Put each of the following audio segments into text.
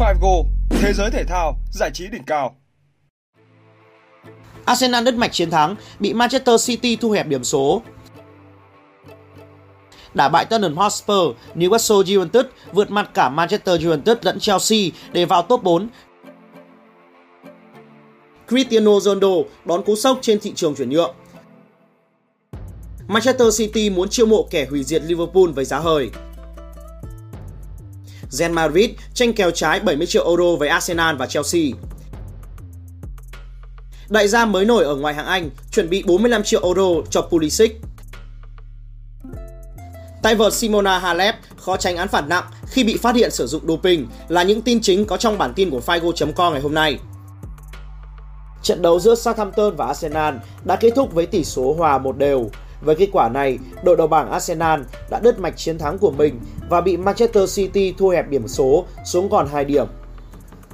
Figo, thế giới thể thao, giải trí đỉnh cao. Arsenal đứt mạch chiến thắng, bị Manchester City thu hẹp điểm số. Đả bại Tottenham Hotspur, Newcastle United vượt mặt cả Manchester United lẫn Chelsea để vào top 4. Cristiano Ronaldo đón cú sốc trên thị trường chuyển nhượng. Manchester City muốn chiêu mộ kẻ hủy diệt Liverpool với giá hời. Real Madrid tranh kèo trái 70 triệu euro với Arsenal và Chelsea. Đại gia mới nổi ở ngoài hạng Anh chuẩn bị 45 triệu euro cho Pulisic. Tay vợt Simona Halep, khó tránh án phạt nặng khi bị phát hiện sử dụng doping là những tin chính có trong bản tin của Figo.com ngày hôm nay. Trận đấu giữa Southampton và Arsenal đã kết thúc với tỷ số hòa một đều. Với kết quả này, đội đầu bảng Arsenal đã đứt mạch chiến thắng của mình và bị Manchester City thu hẹp điểm số xuống còn 2 điểm.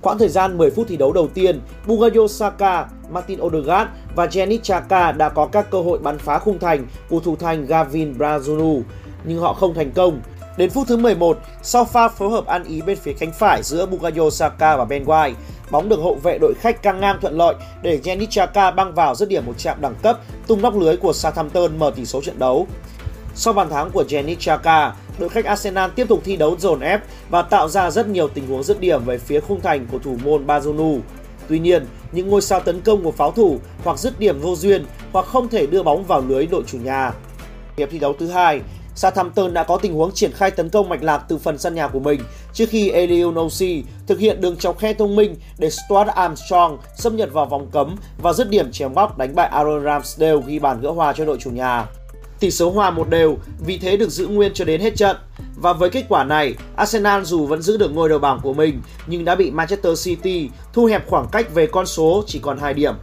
Quãng thời gian 10 phút thi đấu đầu tiên, Bukayo Saka, Martin Odegaard và Jenny Chaka đã có các cơ hội bắn phá khung thành của thủ thành Gavin Brazunu, nhưng họ không thành công. Đến phút thứ 11, sau pha phối hợp ăn ý bên phía cánh phải giữa Bukayo Saka và Ben White, bóng được hậu vệ đội khách căng ngang thuận lợi để Yannick Xhaka băng vào dứt điểm một chạm đẳng cấp tung nóc lưới của Southampton mở tỷ số trận đấu. Sau bàn thắng của Yannick Xhaka, đội khách Arsenal tiếp tục thi đấu dồn ép và tạo ra rất nhiều tình huống dứt điểm về phía khung thành của thủ môn Bazunu. Tuy nhiên, những ngôi sao tấn công của pháo thủ hoặc dứt điểm vô duyên hoặc không thể đưa bóng vào lưới đội chủ nhà. Hiệp thi đấu thứ hai, Southampton đã có tình huống triển khai tấn công mạch lạc từ phần sân nhà của mình trước khi Elionosi thực hiện đường chọc khe thông minh để Stuart Armstrong xâm nhập vào vòng cấm và dứt điểm chém góc đánh bại Aaron Ramsdale ghi bàn gỡ hòa cho đội chủ nhà. Tỷ số hòa một đều, vì thế được giữ nguyên cho đến hết trận. Và với kết quả này, Arsenal dù vẫn giữ được ngôi đầu bảng của mình nhưng đã bị Manchester City thu hẹp khoảng cách về con số chỉ còn 2 điểm.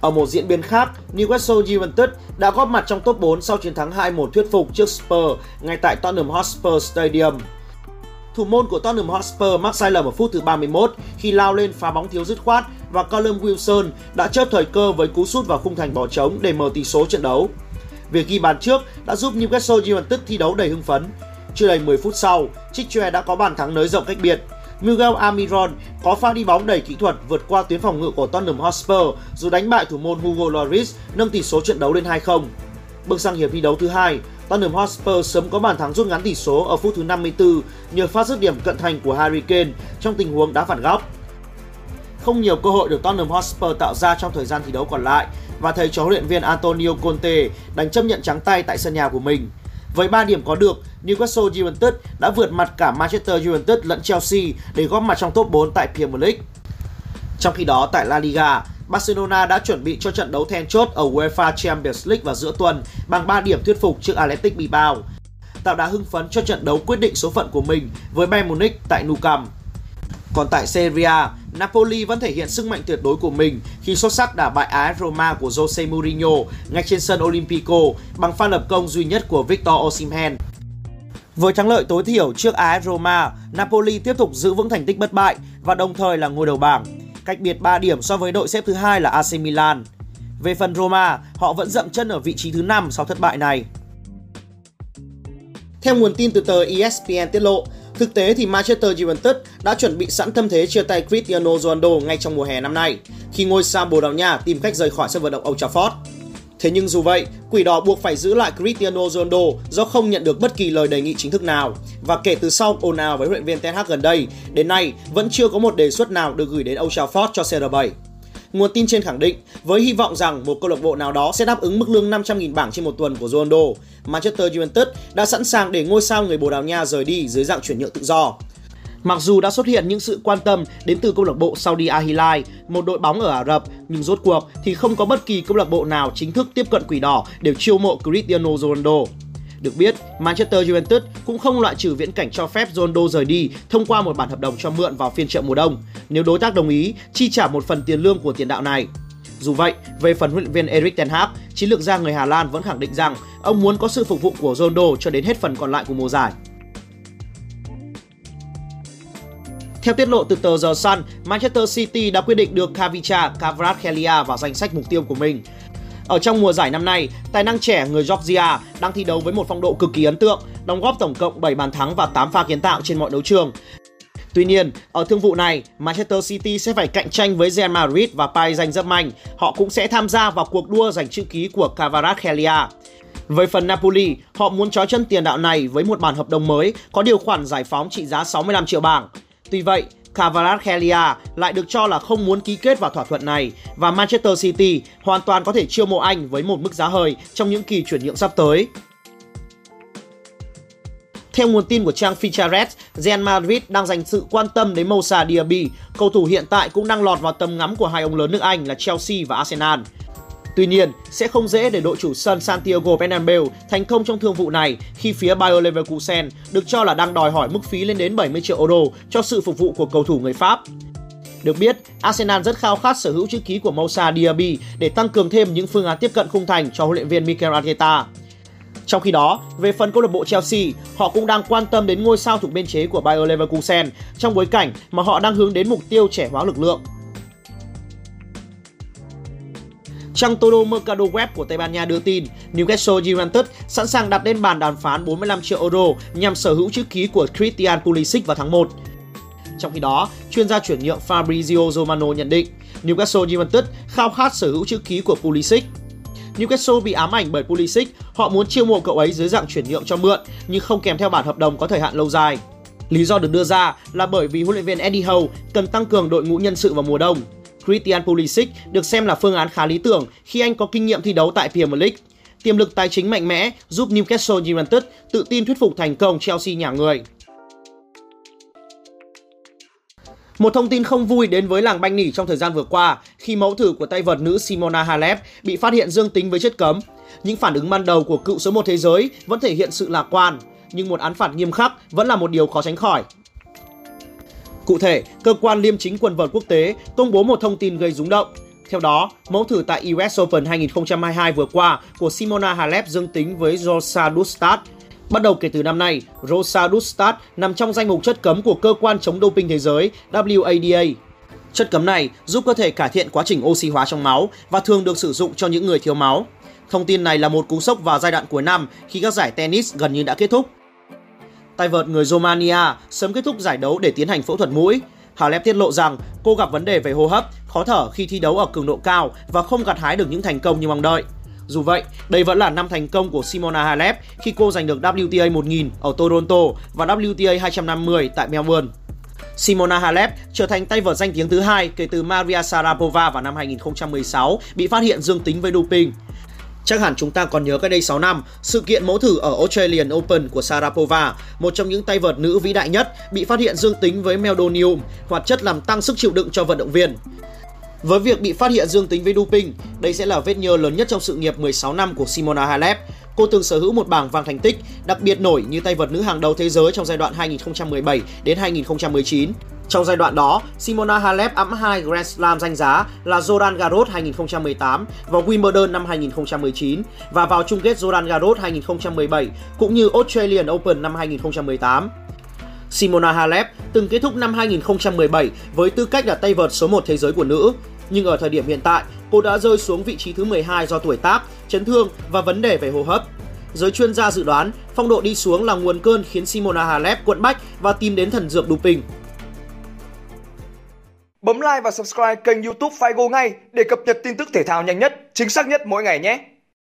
Ở một diễn biến khác, Newcastle United đã góp mặt trong top 4 sau chiến thắng 2-1 thuyết phục trước Spurs ngay tại Tottenham Hotspur Stadium. Thủ môn của Tottenham Hotspur mắc sai lầm ở phút thứ 31 khi lao lên phá bóng thiếu dứt khoát và Callum Wilson đã chớp thời cơ với cú sút vào khung thành bỏ trống để mở tỷ số trận đấu. Việc ghi bàn trước đã giúp Newcastle United thi đấu đầy hưng phấn. Chưa đầy 10 phút sau, Chichue đã có bàn thắng nới rộng cách biệt Miguel Amiron có pha đi bóng đầy kỹ thuật vượt qua tuyến phòng ngự của Tottenham Hotspur rồi đánh bại thủ môn Hugo Lloris nâng tỷ số trận đấu lên 2-0. Bước sang hiệp thi đấu thứ hai, Tottenham Hotspur sớm có bàn thắng rút ngắn tỷ số ở phút thứ 54 nhờ phát dứt điểm cận thành của Harry Kane trong tình huống đá phản góc. Không nhiều cơ hội được Tottenham Hotspur tạo ra trong thời gian thi đấu còn lại và thầy trò huấn luyện viên Antonio Conte đánh chấp nhận trắng tay tại sân nhà của mình. Với 3 điểm có được, Newcastle United đã vượt mặt cả Manchester United lẫn Chelsea để góp mặt trong top 4 tại Premier League. Trong khi đó tại La Liga, Barcelona đã chuẩn bị cho trận đấu then chốt ở UEFA Champions League vào giữa tuần bằng 3 điểm thuyết phục trước Athletic Bilbao, tạo đá hưng phấn cho trận đấu quyết định số phận của mình với Bayern Munich tại Nou Camp. Còn tại Serie A, Napoli vẫn thể hiện sức mạnh tuyệt đối của mình khi xuất sắc đả bại AS Roma của Jose Mourinho ngay trên sân Olympico bằng pha lập công duy nhất của Victor Osimhen. Với thắng lợi tối thiểu trước AS Roma, Napoli tiếp tục giữ vững thành tích bất bại và đồng thời là ngôi đầu bảng, cách biệt 3 điểm so với đội xếp thứ hai là AC Milan. Về phần Roma, họ vẫn dậm chân ở vị trí thứ 5 sau thất bại này. Theo nguồn tin từ tờ ESPN tiết lộ, Thực tế thì Manchester Juventus đã chuẩn bị sẵn tâm thế chia tay Cristiano Ronaldo ngay trong mùa hè năm nay, khi ngôi sao Bồ Đào Nha tìm cách rời khỏi sân vận động Old Trafford. Thế nhưng dù vậy, Quỷ đỏ buộc phải giữ lại Cristiano Ronaldo do không nhận được bất kỳ lời đề nghị chính thức nào. Và kể từ sau ồn ào với huấn luyện viên Ten Hag gần đây, đến nay vẫn chưa có một đề xuất nào được gửi đến Old Trafford cho CR7. Nguồn tin trên khẳng định, với hy vọng rằng một câu lạc bộ nào đó sẽ đáp ứng mức lương 500.000 bảng trên một tuần của Ronaldo, Manchester United đã sẵn sàng để ngôi sao người Bồ Đào Nha rời đi dưới dạng chuyển nhượng tự do. Mặc dù đã xuất hiện những sự quan tâm đến từ câu lạc bộ Saudi Al Hilal, một đội bóng ở Ả Rập, nhưng rốt cuộc thì không có bất kỳ câu lạc bộ nào chính thức tiếp cận quỷ đỏ để chiêu mộ Cristiano Ronaldo. Được biết, Manchester United cũng không loại trừ viễn cảnh cho phép Ronaldo rời đi thông qua một bản hợp đồng cho mượn vào phiên chợ mùa đông, nếu đối tác đồng ý chi trả một phần tiền lương của tiền đạo này. Dù vậy, về phần huấn luyện viên Erik ten Hag, chiến lược gia người Hà Lan vẫn khẳng định rằng ông muốn có sự phục vụ của Ronaldo cho đến hết phần còn lại của mùa giải. Theo tiết lộ từ tờ The Sun, Manchester City đã quyết định đưa Kavicha Kvaratskhelia vào danh sách mục tiêu của mình. Ở trong mùa giải năm nay, tài năng trẻ người Georgia đang thi đấu với một phong độ cực kỳ ấn tượng, đóng góp tổng cộng 7 bàn thắng và 8 pha kiến tạo trên mọi đấu trường. Tuy nhiên, ở thương vụ này, Manchester City sẽ phải cạnh tranh với Real Madrid và Paris Saint-Germain. Họ cũng sẽ tham gia vào cuộc đua giành chữ ký của Kvaratskhelia. Với phần Napoli, họ muốn trói chân tiền đạo này với một bản hợp đồng mới có điều khoản giải phóng trị giá 65 triệu bảng. Tuy vậy, Kvaratskhelia lại được cho là không muốn ký kết vào thỏa thuận này và Manchester City hoàn toàn có thể chiêu mộ anh với một mức giá hời trong những kỳ chuyển nhượng sắp tới. Theo nguồn tin của trang Ficharet, Real Madrid đang dành sự quan tâm đến Moussa Diaby, cầu thủ hiện tại cũng đang lọt vào tầm ngắm của hai ông lớn nước Anh là Chelsea và Arsenal. Tuy nhiên, sẽ không dễ để đội chủ sân Santiago Bernabeu thành công trong thương vụ này khi phía Bayer Leverkusen được cho là đang đòi hỏi mức phí lên đến 70 triệu euro cho sự phục vụ của cầu thủ người Pháp. Được biết, Arsenal rất khao khát sở hữu chữ ký của Moussa Diaby để tăng cường thêm những phương án tiếp cận khung thành cho huấn luyện viên Mikel Arteta. Trong khi đó, về phần câu lạc bộ Chelsea, họ cũng đang quan tâm đến ngôi sao thuộc biên chế của Bayer Leverkusen trong bối cảnh mà họ đang hướng đến mục tiêu trẻ hóa lực lượng. Trang Todo Mercado Web của Tây Ban Nha đưa tin, Newcastle United sẵn sàng đặt lên bàn đàm phán 45 triệu euro nhằm sở hữu chữ ký của Christian Pulisic vào tháng 1. Trong khi đó, chuyên gia chuyển nhượng Fabrizio Romano nhận định, Newcastle United khao khát sở hữu chữ ký của Pulisic. Newcastle bị ám ảnh bởi Pulisic, họ muốn chiêu mộ cậu ấy dưới dạng chuyển nhượng cho mượn nhưng không kèm theo bản hợp đồng có thời hạn lâu dài. Lý do được đưa ra là bởi vì huấn luyện viên Eddie Howe cần tăng cường đội ngũ nhân sự vào mùa đông. Christian Pulisic được xem là phương án khá lý tưởng khi anh có kinh nghiệm thi đấu tại Premier League. Tiềm lực tài chính mạnh mẽ giúp Newcastle United tự tin thuyết phục thành công Chelsea nhà người. Một thông tin không vui đến với làng banh nỉ trong thời gian vừa qua khi mẫu thử của tay vợt nữ Simona Halep bị phát hiện dương tính với chất cấm. Những phản ứng ban đầu của cựu số 1 thế giới vẫn thể hiện sự lạc quan, nhưng một án phạt nghiêm khắc vẫn là một điều khó tránh khỏi. Cụ thể, cơ quan liêm chính quần vợt quốc tế công bố một thông tin gây rúng động. Theo đó, mẫu thử tại US Open 2022 vừa qua của Simona Halep dương tính với Rosa Dustat. Bắt đầu kể từ năm nay, Rosa Dustat nằm trong danh mục chất cấm của cơ quan chống doping thế giới WADA. Chất cấm này giúp cơ thể cải thiện quá trình oxy hóa trong máu và thường được sử dụng cho những người thiếu máu. Thông tin này là một cú sốc vào giai đoạn cuối năm khi các giải tennis gần như đã kết thúc tay vợt người Romania sớm kết thúc giải đấu để tiến hành phẫu thuật mũi. Halep tiết lộ rằng cô gặp vấn đề về hô hấp, khó thở khi thi đấu ở cường độ cao và không gặt hái được những thành công như mong đợi. Dù vậy, đây vẫn là năm thành công của Simona Halep khi cô giành được WTA 1000 ở Toronto và WTA 250 tại Melbourne. Simona Halep trở thành tay vợt danh tiếng thứ hai kể từ Maria Sharapova vào năm 2016 bị phát hiện dương tính với doping. Chắc hẳn chúng ta còn nhớ cách đây 6 năm, sự kiện mẫu thử ở Australian Open của Sarapova, một trong những tay vợt nữ vĩ đại nhất, bị phát hiện dương tính với meldonium, hoạt chất làm tăng sức chịu đựng cho vận động viên. Với việc bị phát hiện dương tính với doping, đây sẽ là vết nhơ lớn nhất trong sự nghiệp 16 năm của Simona Halep. Cô từng sở hữu một bảng vàng thành tích đặc biệt nổi như tay vợt nữ hàng đầu thế giới trong giai đoạn 2017 đến 2019. Trong giai đoạn đó, Simona Halep ẵm hai Grand Slam danh giá là Roland Garros 2018 và Wimbledon năm 2019 và vào chung kết Roland Garros 2017 cũng như Australian Open năm 2018. Simona Halep từng kết thúc năm 2017 với tư cách là tay vợt số 1 thế giới của nữ, nhưng ở thời điểm hiện tại, cô đã rơi xuống vị trí thứ 12 do tuổi tác, chấn thương và vấn đề về hô hấp. Giới chuyên gia dự đoán phong độ đi xuống là nguồn cơn khiến Simona Halep cuộn bách và tìm đến thần dược doping. Bấm like và subscribe kênh youtube Figo ngay để cập nhật tin tức thể thao nhanh nhất, chính xác nhất mỗi ngày nhé!